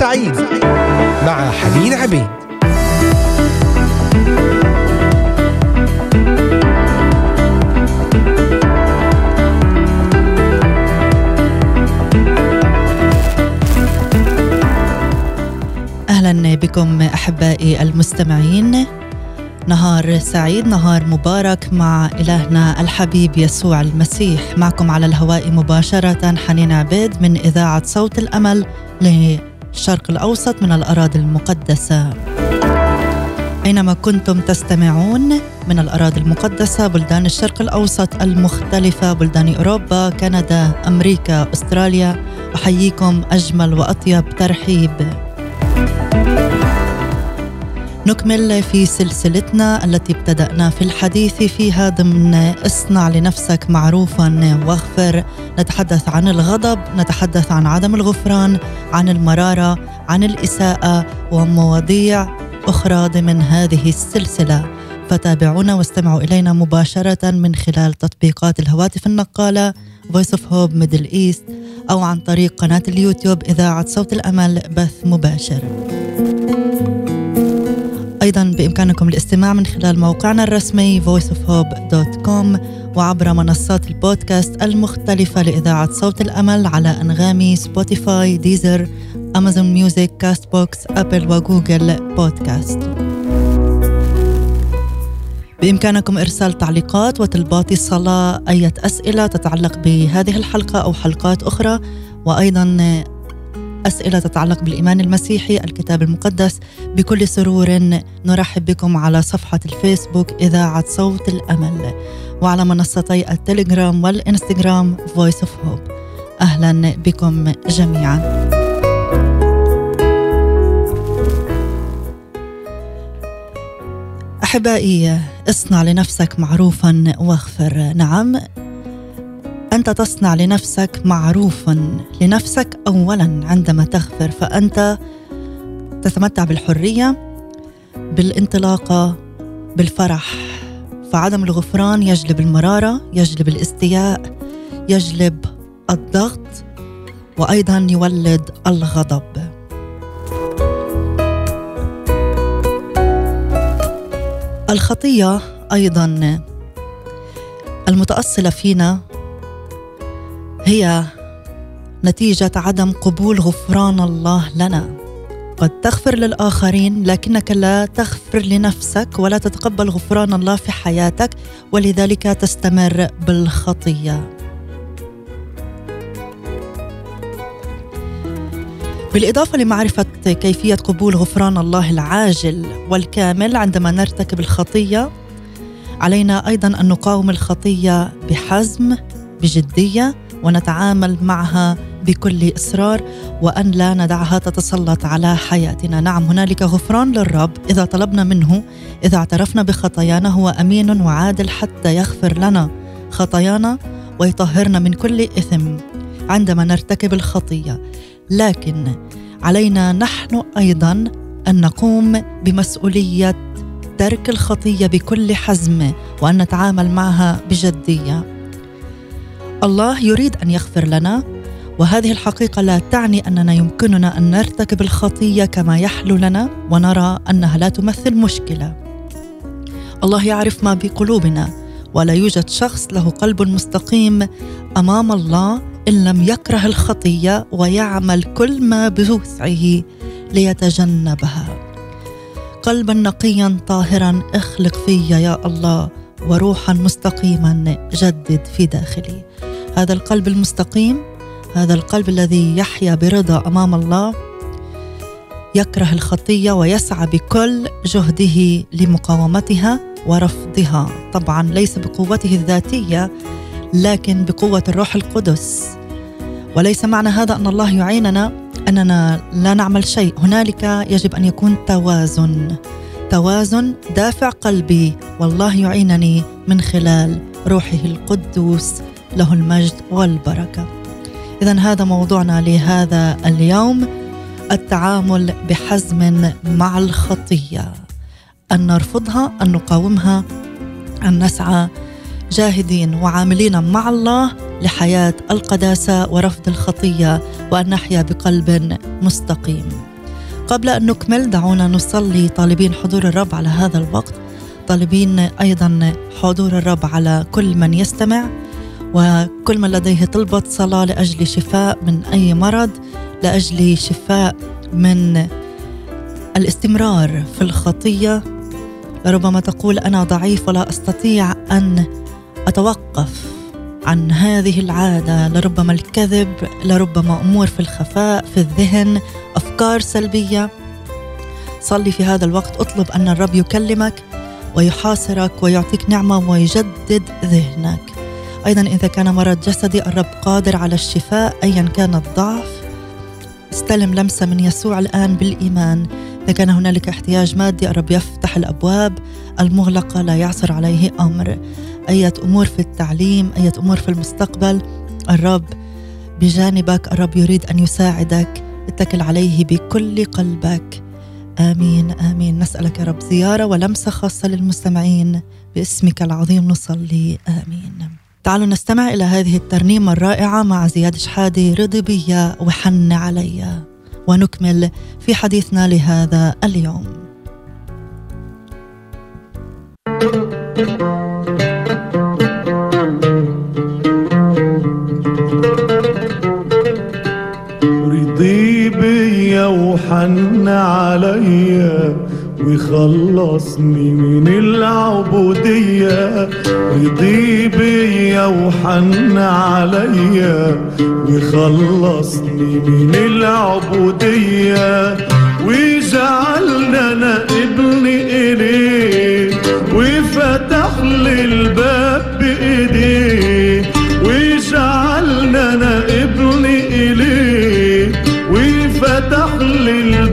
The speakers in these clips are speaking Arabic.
سعيد مع حنين عبيد. أهلا بكم أحبائي المستمعين. نهار سعيد نهار مبارك مع إلهنا الحبيب يسوع المسيح. معكم على الهواء مباشرة حنين عبيد من إذاعة صوت الأمل للشرق الأوسط من الأراضي المقدسة. أينما كنتم تستمعون من الأراضي المقدسة بلدان الشرق الأوسط المختلفة بلدان أوروبا كندا أمريكا أستراليا أحييكم أجمل وأطيب ترحيب. نكمل في سلسلتنا التي ابتدأنا في الحديث فيها ضمن اصنع لنفسك معروفا واغفر. نتحدث عن الغضب نتحدث عن عدم الغفران عن المرارة عن الإساءة ومواضيع أخرى ضمن هذه السلسلة. فتابعونا واستمعوا إلينا مباشرة من خلال تطبيقات الهواتف النقالة Voice of Hope Middle East أو عن طريق قناة اليوتيوب إذاعة صوت الأمل بث مباشر. أيضا بإمكانكم الاستماع من خلال موقعنا الرسمي voiceofhope.com وعبر منصات البودكاست المختلفة لإذاعة صوت الأمل على أنغامي Spotify Deezer Amazon Music Castbox Apple و Google Podcast. بإمكانكم إرسال تعليقات وطلبات الصلاة أي أسئلة تتعلق بهذه الحلقة أو حلقات أخرى وأيضا أسئلة تتعلق بالإيمان المسيحي الكتاب المقدس. بكل سرور نرحب بكم على صفحة الفيسبوك إذاعة صوت الأمل وعلى منصتي التليجرام والإنستغرام Voice of Hope. أهلا بكم جميعا. أحبائي اصنع لنفسك معروفا واغفر. نعم أنت تصنع لنفسك معروفا لنفسك اولا عندما تغفر. فأنت تتمتع بالحرية بالانطلاقة بالفرح. فعدم الغفران يجلب المرارة يجلب الاستياء يجلب الضغط وأيضا يولد الغضب. الخطية أيضا المتأصلة فينا هي نتيجة عدم قبول غفران الله لنا. قد تغفر للآخرين لكنك لا تغفر لنفسك ولا تتقبل غفران الله في حياتك ولذلك تستمر بالخطية. بالإضافة لمعرفة كيفية قبول غفران الله العاجل والكامل عندما نرتكب الخطية علينا أيضا أن نقاوم الخطية بحزم بجدية ونتعامل معها بكل إصرار وأن لا ندعها تتسلط على حياتنا، نعم هنالك غفران للرب. إذا طلبنا منه، إذا اعترفنا بخطايانا هو أمين وعادل حتى يغفر لنا خطايانا ويطهرنا من كل إثم. عندما نرتكب الخطية، لكن علينا نحن أيضا أن نقوم بمسؤولية ترك الخطية بكل حزم وأن نتعامل معها بجدية. الله يريد أن يغفر لنا وهذه الحقيقة لا تعني أننا يمكننا أن نرتكب الخطية كما يحلو لنا ونرى أنها لا تمثل مشكلة. الله يعرف ما بقلوبنا ولا يوجد شخص له قلب مستقيم أمام الله إن لم يكره الخطية ويعمل كل ما بوسعه ليتجنبها. قلبا نقيا طاهرا اخلق في يا الله وروحا مستقيما جدد في داخلي. هذا القلب المستقيم هذا القلب الذي يحيا برضا أمام الله يكره الخطية ويسعى بكل جهده لمقاومتها ورفضها. طبعا ليس بقوته الذاتية لكن بقوة الروح القدس. وليس معنى هذا أن الله يعيننا أننا لا نعمل شيء. هنالك يجب أن يكون توازن توازن دافع قلبي. والله يعينني من خلال روحه القدوس. له المجد والبركة. اذا هذا موضوعنا لهذا اليوم التعامل بحزم مع الخطية. أن نرفضها، أن نقاومها، أن نسعى جاهدين وعاملين مع الله لحياة القداسة ورفض الخطية وأن نحيا بقلب مستقيم. قبل أن نكمل دعونا نصلي طالبين حضور الرب على هذا الوقت طالبين أيضا حضور الرب على كل من يستمع وكل من لديه طلبة صلاة لأجل شفاء من أي مرض لأجل شفاء من الاستمرار في الخطية. لربما تقول أنا ضعيف ولا أستطيع أن أتوقف عن هذه العادة. لربما الكذب لربما أمور في الخفاء في الذهن أفكار سلبية. صلي في هذا الوقت اطلب أن الرب يكلمك ويحاصرك ويعطيك نعمة ويجدد ذهنك. أيضا إذا كان مرض جسدي الرب قادر على الشفاء أيا كان الضعف. استلم لمسة من يسوع الآن بالإيمان. إذا كان هنالك احتياج مادي الرب يفتح الأبواب المغلقة لا يعثر عليه أمر. أية أمور في التعليم أية أمور في المستقبل. الرب بجانبك الرب يريد أن يساعدك. اتكل عليه بكل قلبك. آمين آمين. نسألك يا رب زيارة ولمسة خاصة للمستمعين. باسمك العظيم نصلي آمين. تعالوا نستمع إلى هذه الترنيمة الرائعة مع زياد شحادي رضي بيا وحن عليا. ونكمل في حديثنا لهذا اليوم. رضي بيا وحن عليا. ويخلصني من العبودية رضي بيا وحن عليا ويخلصني من العبودية ويجعلنا أنا ابني اليه وفتح لي الباب بايديه ويجعلنا أنا ابني اليه وفتح لي الباب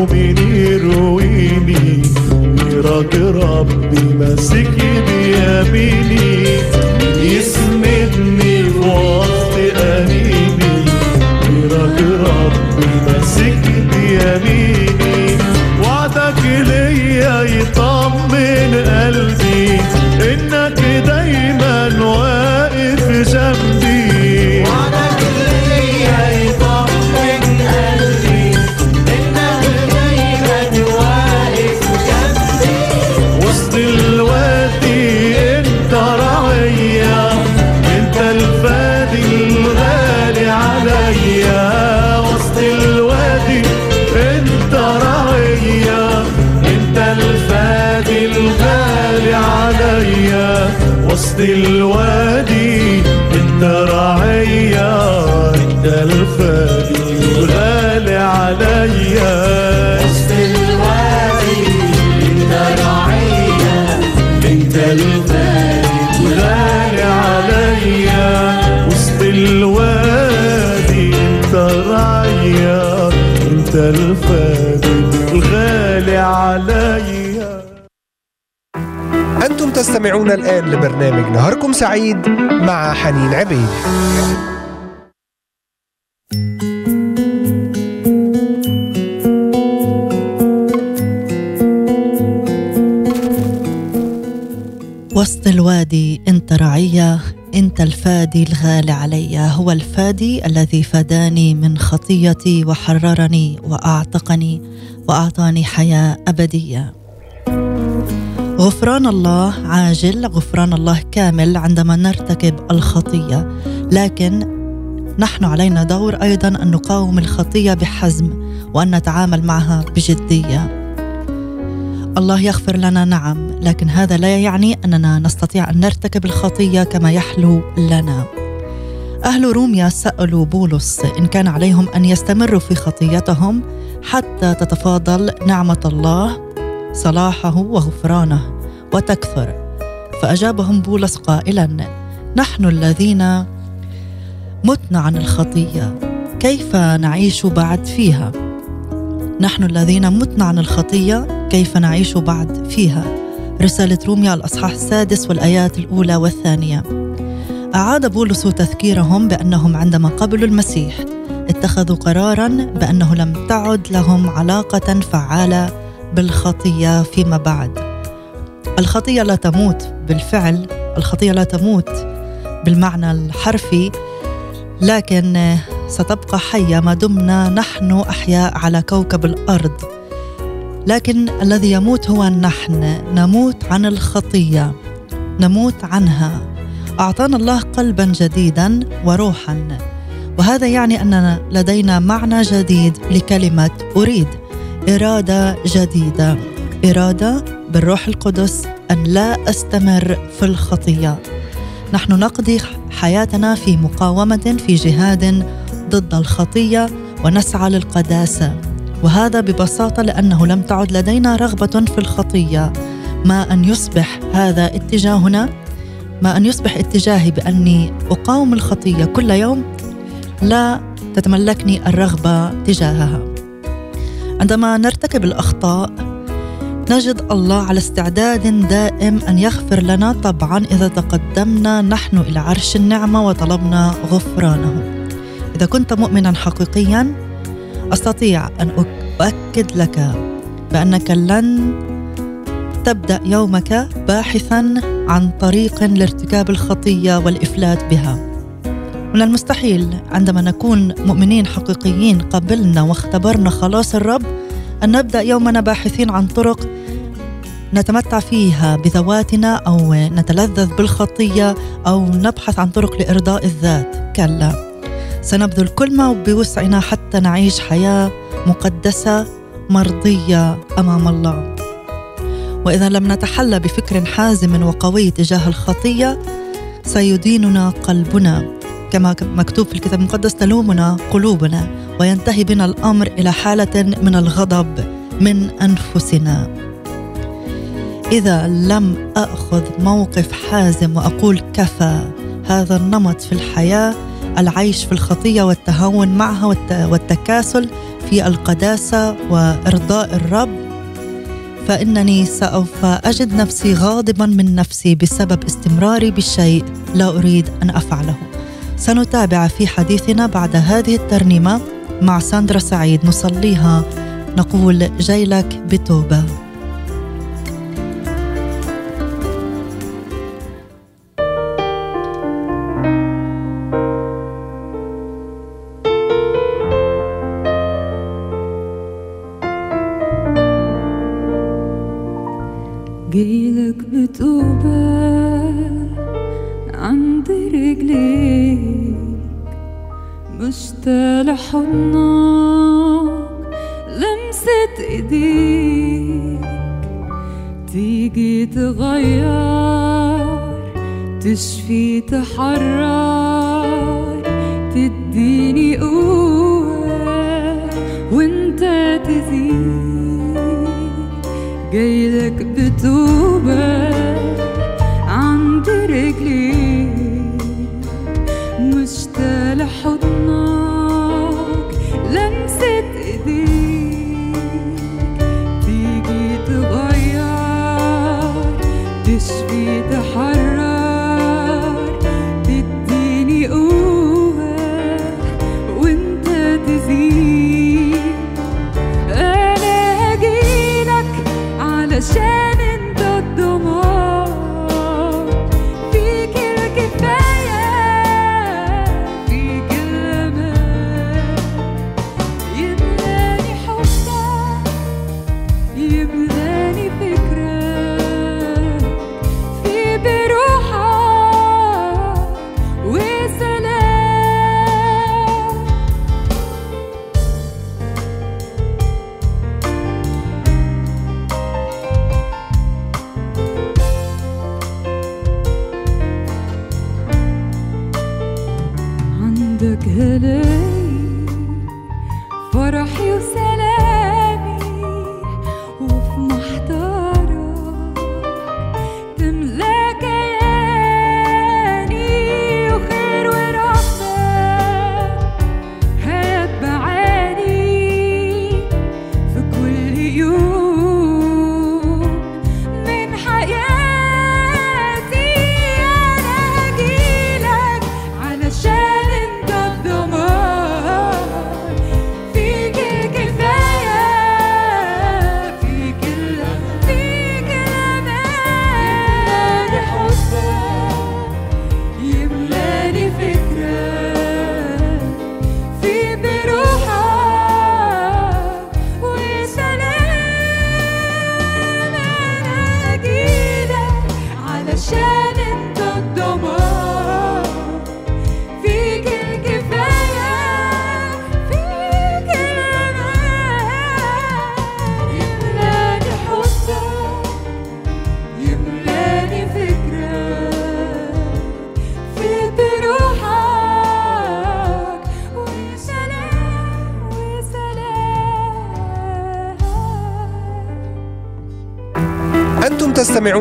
يسندني ومين يرويني. ويراك ربي ماسك بيميني. وسط الآن لبرنامج نهاركم سعيد مع حنين عبيد. وسط الوادي انت رعية انت الفادي الغالي علي. هو الفادي الذي فداني من خطيتي وحررني وأعتقني وأعطاني حياة أبدية. غفران الله عاجل غفران الله كامل عندما نرتكب الخطية. لكن نحن علينا دور أيضا أن نقاوم الخطية بحزم وأن نتعامل معها بجدية. الله يغفر لنا نعم لكن هذا لا يعني أننا نستطيع أن نرتكب الخطية كما يحلو لنا. أهل روميا سألوا بولس إن كان عليهم أن يستمروا في خطيتهم حتى تتفاضل نعمة الله صلاحه وغفرانه وتكثر. فأجابهم بولس قائلا نحن الذين متنا عن الخطية كيف نعيش بعد فيها؟ نحن الذين متنا عن الخطية كيف نعيش بعد فيها؟ رسالة روميا الأصحاح السادس والآيات الأولى والثانية. أعاد بولس تذكيرهم بأنهم عندما قبلوا المسيح اتخذوا قرارا بأنه لم تعد لهم علاقة فعالة بالخطية فيما بعد. الخطية لا تموت بالفعل الخطية لا تموت بالمعنى الحرفي لكن ستبقى حية ما دمنا نحن أحياء على كوكب الأرض. لكن الذي يموت هو نحن نموت عن الخطية نموت عنها. أعطانا الله قلبا جديدا وروحا. وهذا يعني أننا لدينا معنى جديد لكلمة أريد. إرادة جديدة. إرادة بالروح القدس أن لا أستمر في الخطية. نحن نقضي حياتنا في مقاومة في جهاد ضد الخطية ونسعى للقداسة. وهذا ببساطة لأنه لم تعد لدينا رغبة في الخطية. ما أن يصبح هذا اتجاهنا؟ ما أن يصبح اتجاهي بأني أقاوم الخطية كل يوم؟ لا تتملكني الرغبة تجاهها. عندما نرتكب الأخطاء نجد الله على استعداد دائم أن يغفر لنا طبعا إذا تقدمنا نحن إلى عرش النعمة وطلبنا غفرانه. إذا كنت مؤمنا حقيقيا أستطيع أن أؤكد لك بأنك لن تبدأ يومك باحثا عن طريق لارتكاب الخطية والإفلات بها. من المستحيل عندما نكون مؤمنين حقيقيين قبلنا واختبرنا خلاص الرب أن نبدأ يومنا باحثين عن طرق نتمتع فيها بذواتنا أو نتلذذ بالخطية أو نبحث عن طرق لإرضاء الذات. كلا سنبذل كل ما بوسعنا حتى نعيش حياة مقدسة مرضية أمام الله. وإذا لم نتحلى بفكر حازم وقوي تجاه الخطية سيديننا قلبنا. كما مكتوب في الكتاب المقدس تلومنا قلوبنا وينتهي بنا الأمر إلى حالة من الغضب من أنفسنا. إذا لم أخذ موقف حازم وأقول كفى هذا النمط في الحياة العيش في الخطية والتهاون معها والتكاسل في القداسة وإرضاء الرب فإنني سوف أجد نفسي غاضبا من نفسي بسبب استمراري بالشيء لا أريد أن أفعله. سنتابع في حديثنا بعد هذه الترنيمة مع ساندرا سعيد نصليها. نقول جيلك بتوبة.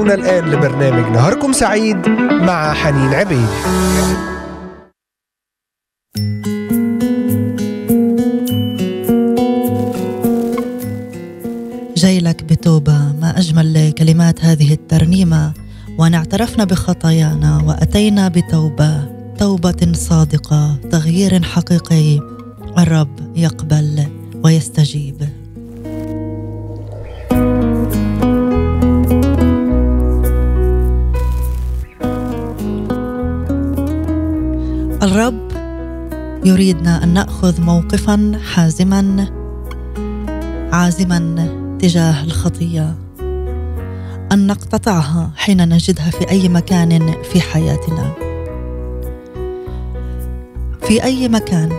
تستمعون الآن لبرنامج نهاركم سعيد مع حنين عبيد. جاي لك بتوبة. ما أجمل كلمات هذه الترنيمة. وأن اعترفنا بخطايانا وأتينا بتوبة. توبة صادقة تغيير حقيقي. الرب يقبل. أن نأخذ موقفا حازما عازما تجاه الخطية. أن نقتطعها حين نجدها في أي مكان في حياتنا. في أي مكان.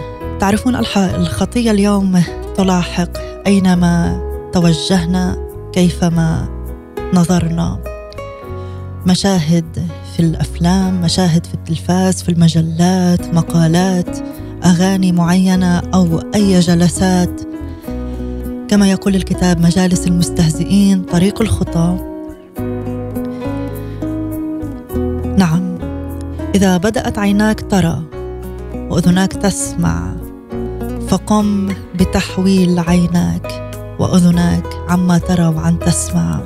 تعرفون الخطية اليوم تلاحق أينما توجهنا كيفما نظرنا. مشاهد في الأفلام مشاهد في التلفاز في المجلات مقالات. أغاني معينة أو أي جلسات. كما يقول الكتاب مجالس المستهزئين طريق الخطى. نعم إذا بدأت عيناك ترى وأذناك تسمع فقم بتحويل عيناك وأذناك عما ترى وعن تسمع.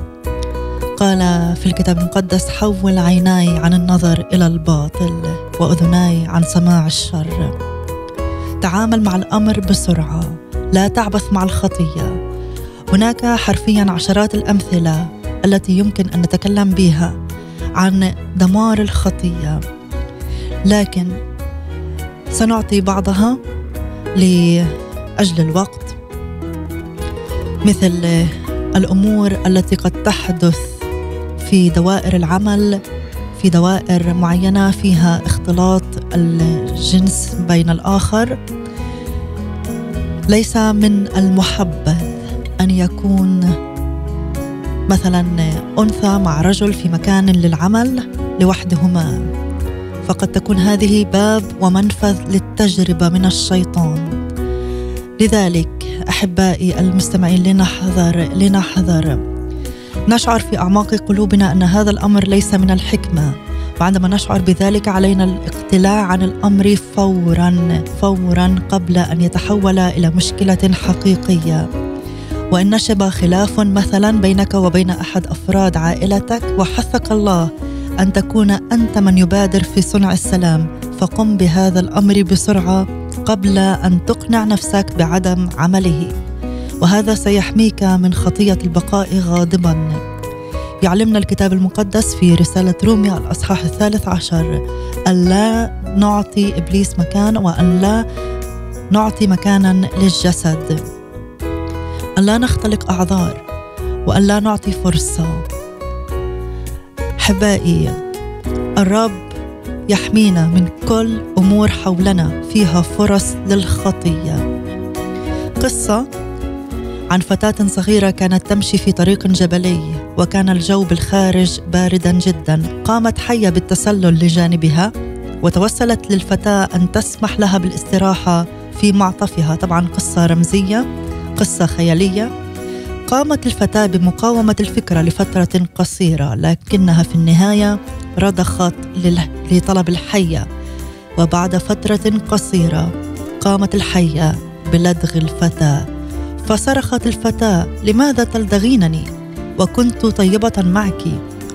قال في الكتاب المقدس حول عيناي عن النظر إلى الباطل وأذناي عن سماع الشر. تعامل مع الأمر بسرعة لا تعبث مع الخطية. هناك حرفيا عشرات الأمثلة التي يمكن أن نتكلم بها عن دمار الخطية. لكن سنعطي بعضها لأجل الوقت. مثل الأمور التي قد تحدث في دوائر العمل في دوائر معينة فيها اختلاط الجنس بين الآخر. ليس من المحبذ أن يكون مثلا أنثى مع رجل في مكان للعمل لوحدهما. فقد تكون هذه باب ومنفذ للتجربة من الشيطان. لذلك أحبائي المستمعين لنحذر لنحذر. نشعر في أعماق قلوبنا أن هذا الأمر ليس من الحكمة. وعندما نشعر بذلك علينا الاقتلاع عن الأمر فورا فورا قبل أن يتحول إلى مشكلة حقيقية. وإن نشب خلاف مثلا بينك وبين أحد أفراد عائلتك وحثك الله أن تكون أنت من يبادر في صنع السلام. فقم بهذا الأمر بسرعة قبل أن تقنع نفسك بعدم عمله. وهذا سيحميك من خطية البقاء غاضبا. يعلمنا الكتاب المقدس في رسالة روميا الأصحاح الثالث عشر. أن لا نعطي إبليس مكان وأن لا نعطي مكانا للجسد. أن لا نختلق أعذار وأن لا نعطي فرصة. أحبائي الرب يحمينا من كل أمور حولنا فيها فرص للخطية. قصة عن فتاة صغيرة كانت تمشي في طريق جبلي وكان الجو بالخارج باردا جدا. قامت حية بالتسلل لجانبها وتوسلت للفتاة أن تسمح لها بالاستراحة في معطفها. طبعا قصة رمزية قصة خيالية. قامت الفتاة بمقاومة الفكرة لفترة قصيرة لكنها في النهاية رضخت لطلب الحية. وبعد فترة قصيرة قامت الحية بلدغ الفتاة. فصرخت الفتاة لماذا تلدغينني؟ وكنت طيبة معك.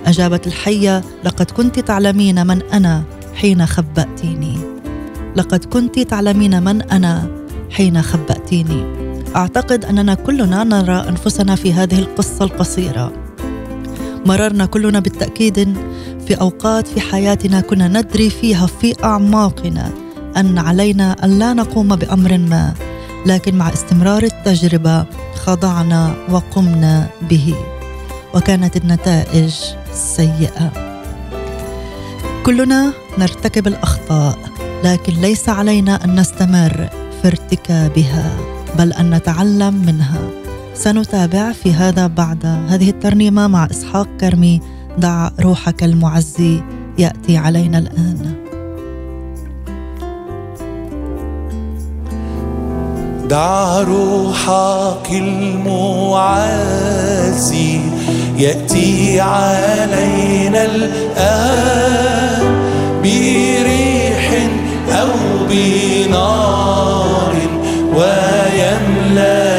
أجابت الحية لقد كنت تعلمين من أنا حين خبأتيني. لقد كنت تعلمين من أنا حين خبأتيني. أعتقد أننا كلنا نرى أنفسنا في هذه القصة القصيرة. مررنا كلنا بالتأكيد في أوقات في حياتنا كنا ندري فيها في أعماقنا أن علينا أن لا نقوم بأمر ما. لكن مع استمرار التجربة خضعنا وقمنا به وكانت النتائج سيئة. كلنا نرتكب الأخطاء لكن ليس علينا أن نستمر في ارتكابها بل أن نتعلم منها. سنتابع في هذا بعد هذه الترنيمة مع إسحاق كرمي. دع روحك المعزي يأتي علينا الآن. دع روحك المعزي يأتي علينا الآن بريح أو بنار ويملأ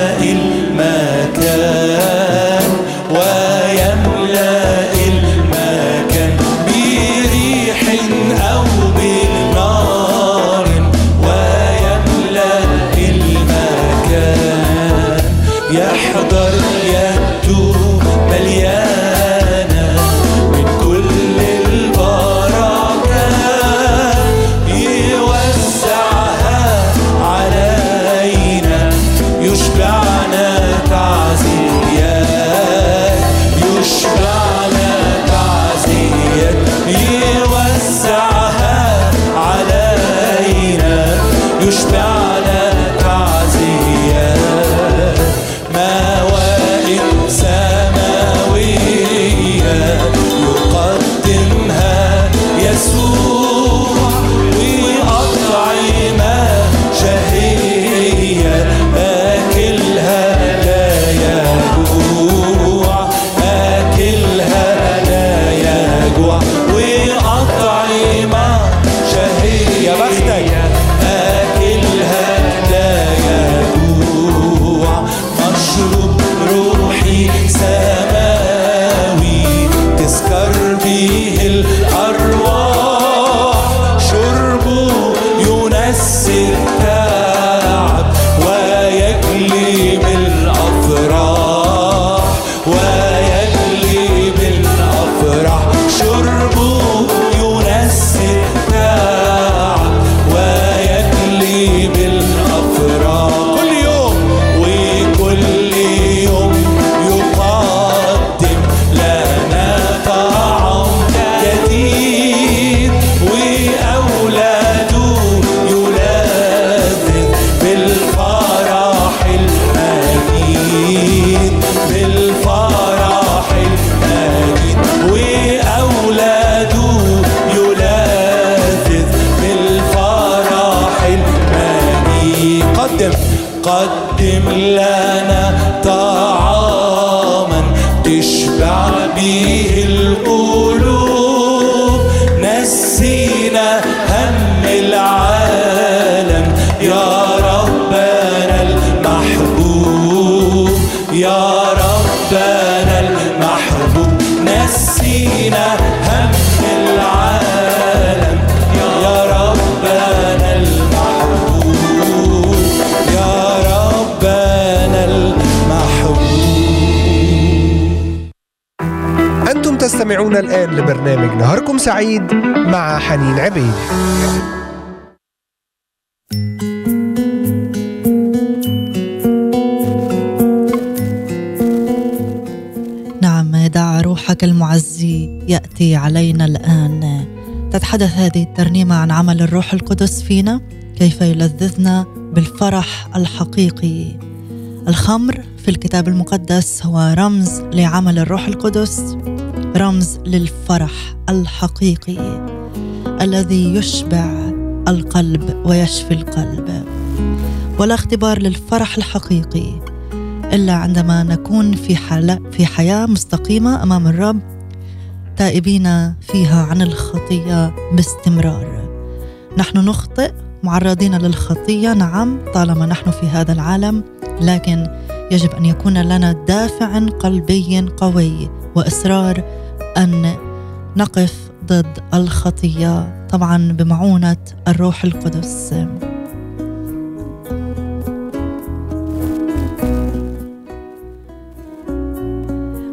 تستمعون الآن لبرنامج نهاركم سعيد مع حنين عبيد. نعم دع روحك المعزي يأتي علينا الآن. تتحدث هذه الترنيمة عن عمل الروح القدس فينا كيف يلذذنا بالفرح الحقيقي. الخمر في الكتاب المقدس هو رمز لعمل الروح القدس. رمز للفرح الحقيقي الذي يشبع القلب ويشفي القلب. ولا اختبار للفرح الحقيقي إلا عندما نكون في حالة في حياة مستقيمة أمام الرب تائبين فيها عن الخطية باستمرار. نحن نخطئ معرضين للخطية نعم طالما نحن في هذا العالم لكن يجب أن يكون لنا دافع قلبي قوي وإصرار أن نقف ضد الخطية طبعا بمعونة الروح القدس.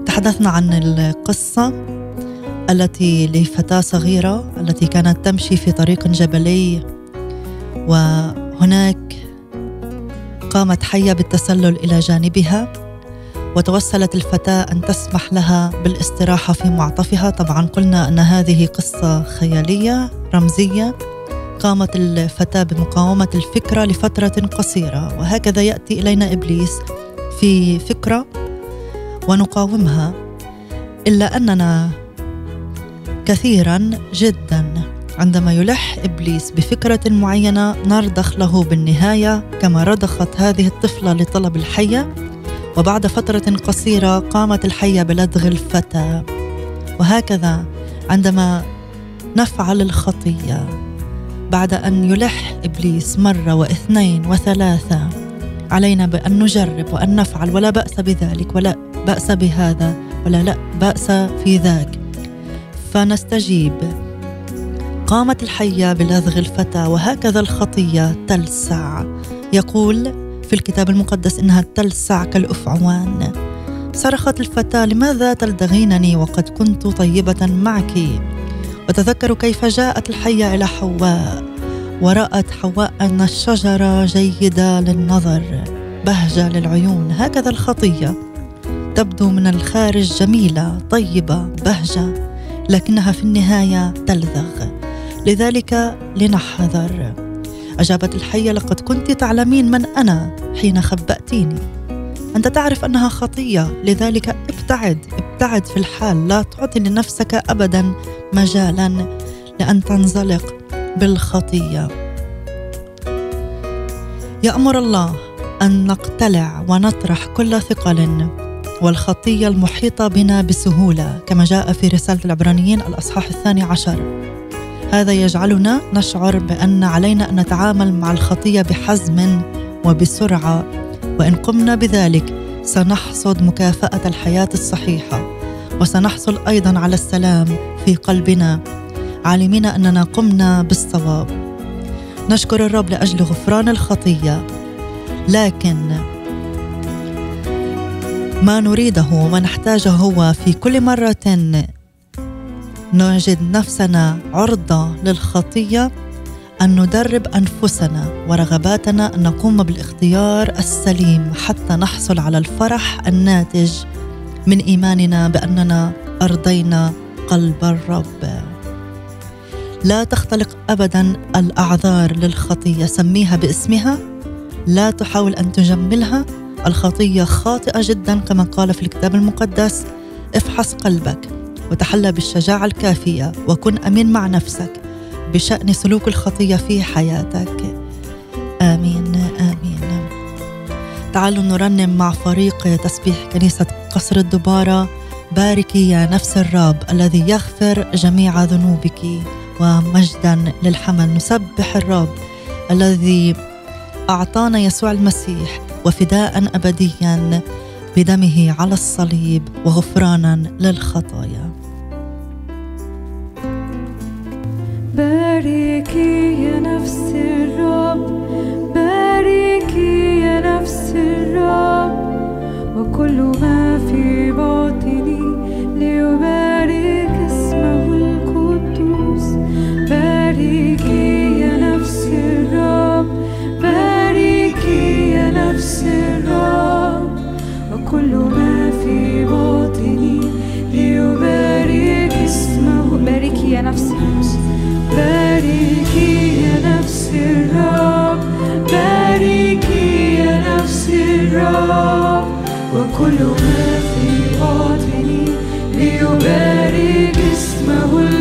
تحدثنا عن القصة التي لفتاة صغيرة التي كانت تمشي في طريق جبلي وهناك قامت حية بالتسلل إلى جانبها. وتوسلت الفتاة أن تسمح لها بالاستراحة في معطفها. طبعا قلنا أن هذه قصة خيالية رمزية. قامت الفتاة بمقاومة الفكرة لفترة قصيرة وهكذا يأتي إلينا إبليس في فكرة ونقاومها. إلا أننا كثيرا جدا عندما يلح إبليس بفكرة معينة نرضخ له بالنهاية كما رضخت هذه الطفلة لطلب الحية. وبعد فترة قصيرة قامت الحية بلدغ الفتى. وهكذا عندما نفعل الخطية بعد أن يلح إبليس مرة واثنين وثلاثة علينا بأن نجرب وأن نفعل ولا بأس بذلك ولا بأس بهذا ولا لا بأس في ذاك. فنستجيب. قامت الحية بلدغ الفتى وهكذا الخطية تلسع. يقول في الكتاب المقدس إنها تلسع كالافعوان صرخت الفتاة لماذا تلدغينني وقد كنت طيبة معك؟ وتذكروا كيف جاءت الحية إلى حواء ورأت حواء أن الشجرة جيدة للنظر بهجة للعيون. هكذا الخطية تبدو من الخارج جميلة طيبة بهجة لكنها في النهاية تلذغ. لذلك لنحذر. أجابت الحية لقد كنت تعلمين من أنا حين خبأتيني. أنت تعرف أنها خطية لذلك ابتعد ابتعد في الحال لا تعطي لنفسك أبدا مجالا لأن تنزلق بالخطية. يأمر الله أن نقتلع ونطرح كل ثقل والخطية المحيطة بنا بسهولة كما جاء في رسالة العبرانيين الأصحاح الثاني عشر. هذا يجعلنا نشعر بأن علينا أن نتعامل مع الخطية بحزم وبسرعة. وإن قمنا بذلك سنحصد مكافأة الحياة الصحيحة وسنحصل أيضا على السلام في قلبنا عالمين أننا قمنا بالصواب. نشكر الرب لأجل غفران الخطية. لكن ما نريده وما نحتاجه هو في كل مرة نجد نفسنا عرضة للخطية أن ندرب أنفسنا ورغباتنا أن نقوم بالاختيار السليم حتى نحصل على الفرح الناتج من إيماننا بأننا أرضينا قلب الرب. لا تختلق ابدا الأعذار للخطية سميها باسمها. لا تحاول أن تجملها. الخطية خاطئة جدا كما قال في الكتاب المقدس. افحص قلبك. وتحلى بالشجاعة الكافية وكن أمين مع نفسك بشأن سلوك الخطية في حياتك. آمين آمين. تعالوا نرنم مع فريق تسبيح كنيسة قصر الدبارة. باركي يا نفس الرب الذي يغفر جميع ذنوبك ومجدا للحمل. نسبح الرب الذي أعطانا يسوع المسيح وفداء أبديا بدمه على الصليب وغفرانا للخطايا. باركي يا نفس الرب. وكل ما في باطني ليبارك سراب باركي نفسي الرب وكل ما في باطني ليبارك اسمه الرب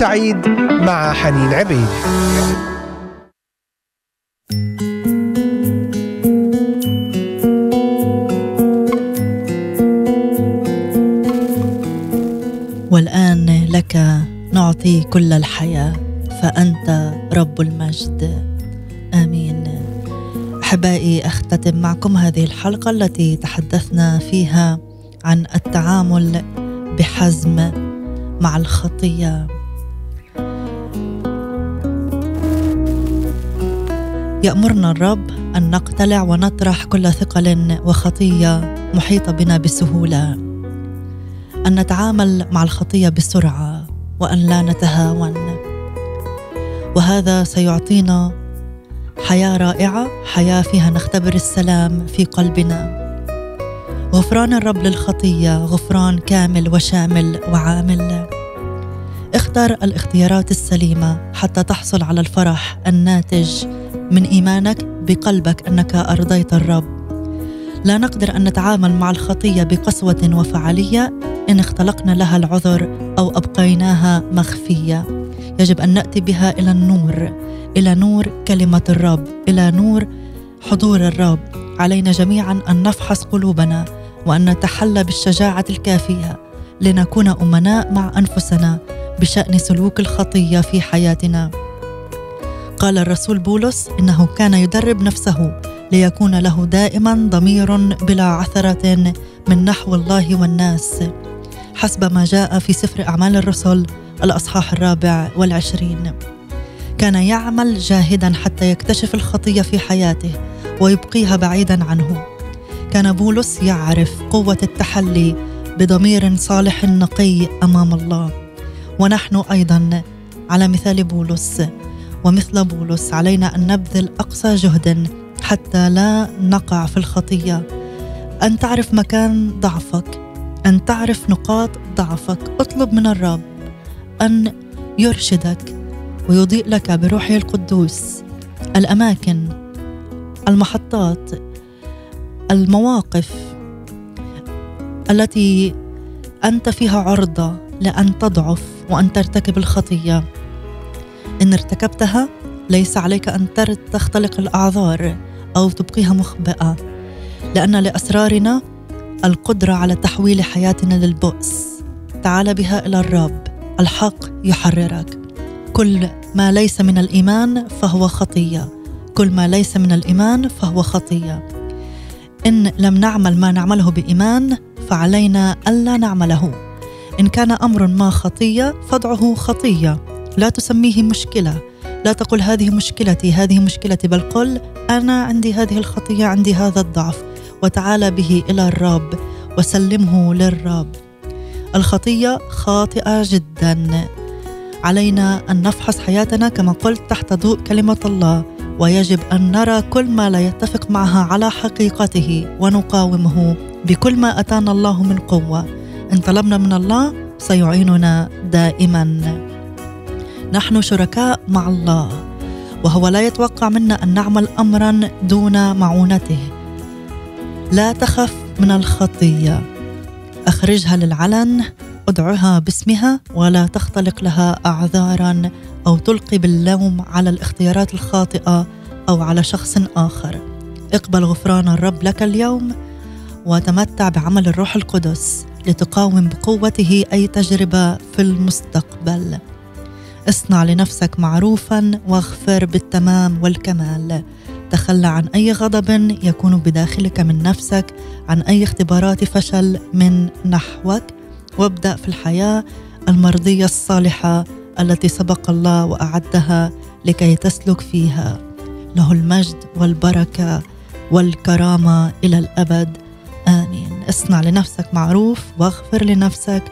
سعيد مع حنين عبيد. والآن لك نعطي كل الحياة فأنت رب المجد. آمين. أحبائي أختتم معكم هذه الحلقة التي تحدثنا فيها عن التعامل بحزم مع الخطية. يأمرنا الرب أن نقتلع ونطرح كل ثقل وخطية محيطة بنا بسهوله أن نتعامل مع الخطية بسرعة وأن لا نتهاون. وهذا سيعطينا حياة رائعة حياة فيها نختبر السلام في قلبنا. غفران الرب للخطية غفران كامل وشامل وعامل. اختر الاختيارات السليمة حتى تحصل على الفرح الناتج من إيمانك بقلبك أنك أرضيت الرب. لا نقدر أن نتعامل مع الخطية بقسوة وفعالية إن اختلقنا لها العذر أو أبقيناها مخفية. يجب أن نأتي بها إلى النور إلى نور كلمة الرب إلى نور حضور الرب. علينا جميعا أن نفحص قلوبنا وأن نتحلى بالشجاعة الكافية لنكون أمناء مع أنفسنا بشأن سلوك الخطية في حياتنا. قال الرسول بولس إنه كان يدرب نفسه ليكون له دائما ضمير بلا عثرة من نحو الله والناس. حسب ما جاء في سفر أعمال الرسل الأصحاح الرابع والعشرين. كان يعمل جاهدا حتى يكتشف الخطية في حياته ويبقيها بعيدا عنه. كان بولس يعرف قوة التحلي بضمير صالح نقي أمام الله. ونحن أيضا على مثال بولس. ومثل بولس علينا أن نبذل أقصى جهد حتى لا نقع في الخطية. أن تعرف مكان ضعفك أن تعرف نقاط ضعفك. اطلب من الرب أن يرشدك ويضيء لك بروحه القدوس. الأماكن المحطات المواقف التي أنت فيها عرضة لأن تضعف وأن ترتكب الخطية. إن ارتكبتها ليس عليك أن تختلق الأعذار أو تبقيها مخبئة لأن لأسرارنا القدرة على تحويل حياتنا للبؤس. تعال بها إلى الرب الحق يحررك. كل ما ليس من الإيمان فهو خطية. كل ما ليس من الإيمان فهو خطية. إن لم نعمل ما نعمله بإيمان فعلينا ألا نعمله. إن كان أمر ما خطية فادعه خطية. لا تسميه مشكلة. لا تقل هذه مشكلتي هذه مشكلتي بل قل أنا عندي هذه الخطية عندي هذا الضعف وتعال به إلى الرب وسلمه للرب. الخطية خاطئة جدا. علينا أن نفحص حياتنا كما قلت تحت ضوء كلمة الله ويجب أن نرى كل ما لا يتفق معها على حقيقته ونقاومه بكل ما أتانا الله من قوة. إن طلبنا من الله سيعيننا دائما. نحن شركاء مع الله وهو لا يتوقع منا أن نعمل امرا دون معونته. لا تخف من الخطية. أخرجها للعلن ادعها باسمها ولا تختلق لها اعذارا أو تلقي باللوم على الاختيارات الخاطئة أو على شخص آخر. اقبل غفران الرب لك اليوم وتمتع بعمل الروح القدس لتقاوم بقوته أي تجربة في المستقبل. اصنع لنفسك معروفا واغفر بالتمام والكمال. تخلى عن أي غضب يكون بداخلك من نفسك عن أي اختبارات فشل من نحوك. وابدأ في الحياة المرضية الصالحة التي سبق الله وأعدها لكي تسلك فيها. له المجد والبركة والكرامة إلى الأبد. آمين. اصنع لنفسك معروف واغفر لنفسك.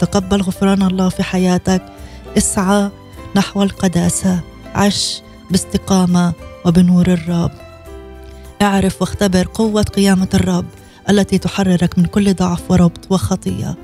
تقبل غفران الله في حياتك. إسعى نحو القداسة. عش باستقامة وبنور الرب. اعرف واختبر قوة قيامة الرب التي تحررك من كل ضعف وربط وخطية.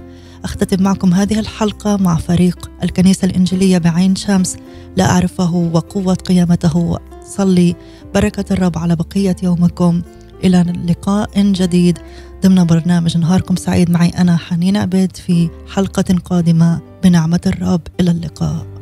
أختتم معكم هذه الحلقة مع فريق الكنيسة الإنجيلية بعين شمس. لا أعرفه وقوة قيامته. صلي بركة الرب على بقية يومكم. إلى لقاء جديد. ضمن برنامج نهاركم سعيد معي أنا حنين عبيد في حلقة قادمة. بنعمة الرب. إلى اللقاء.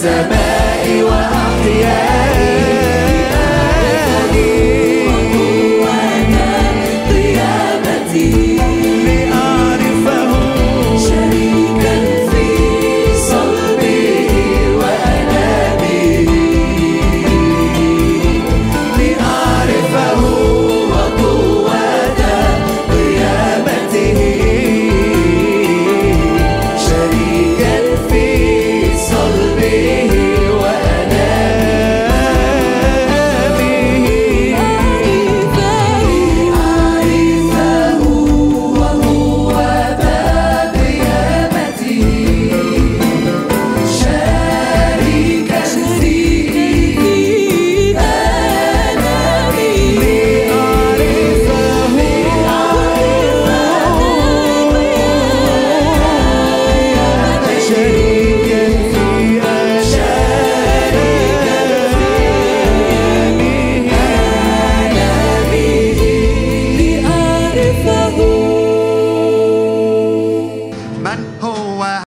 السماء وأحياني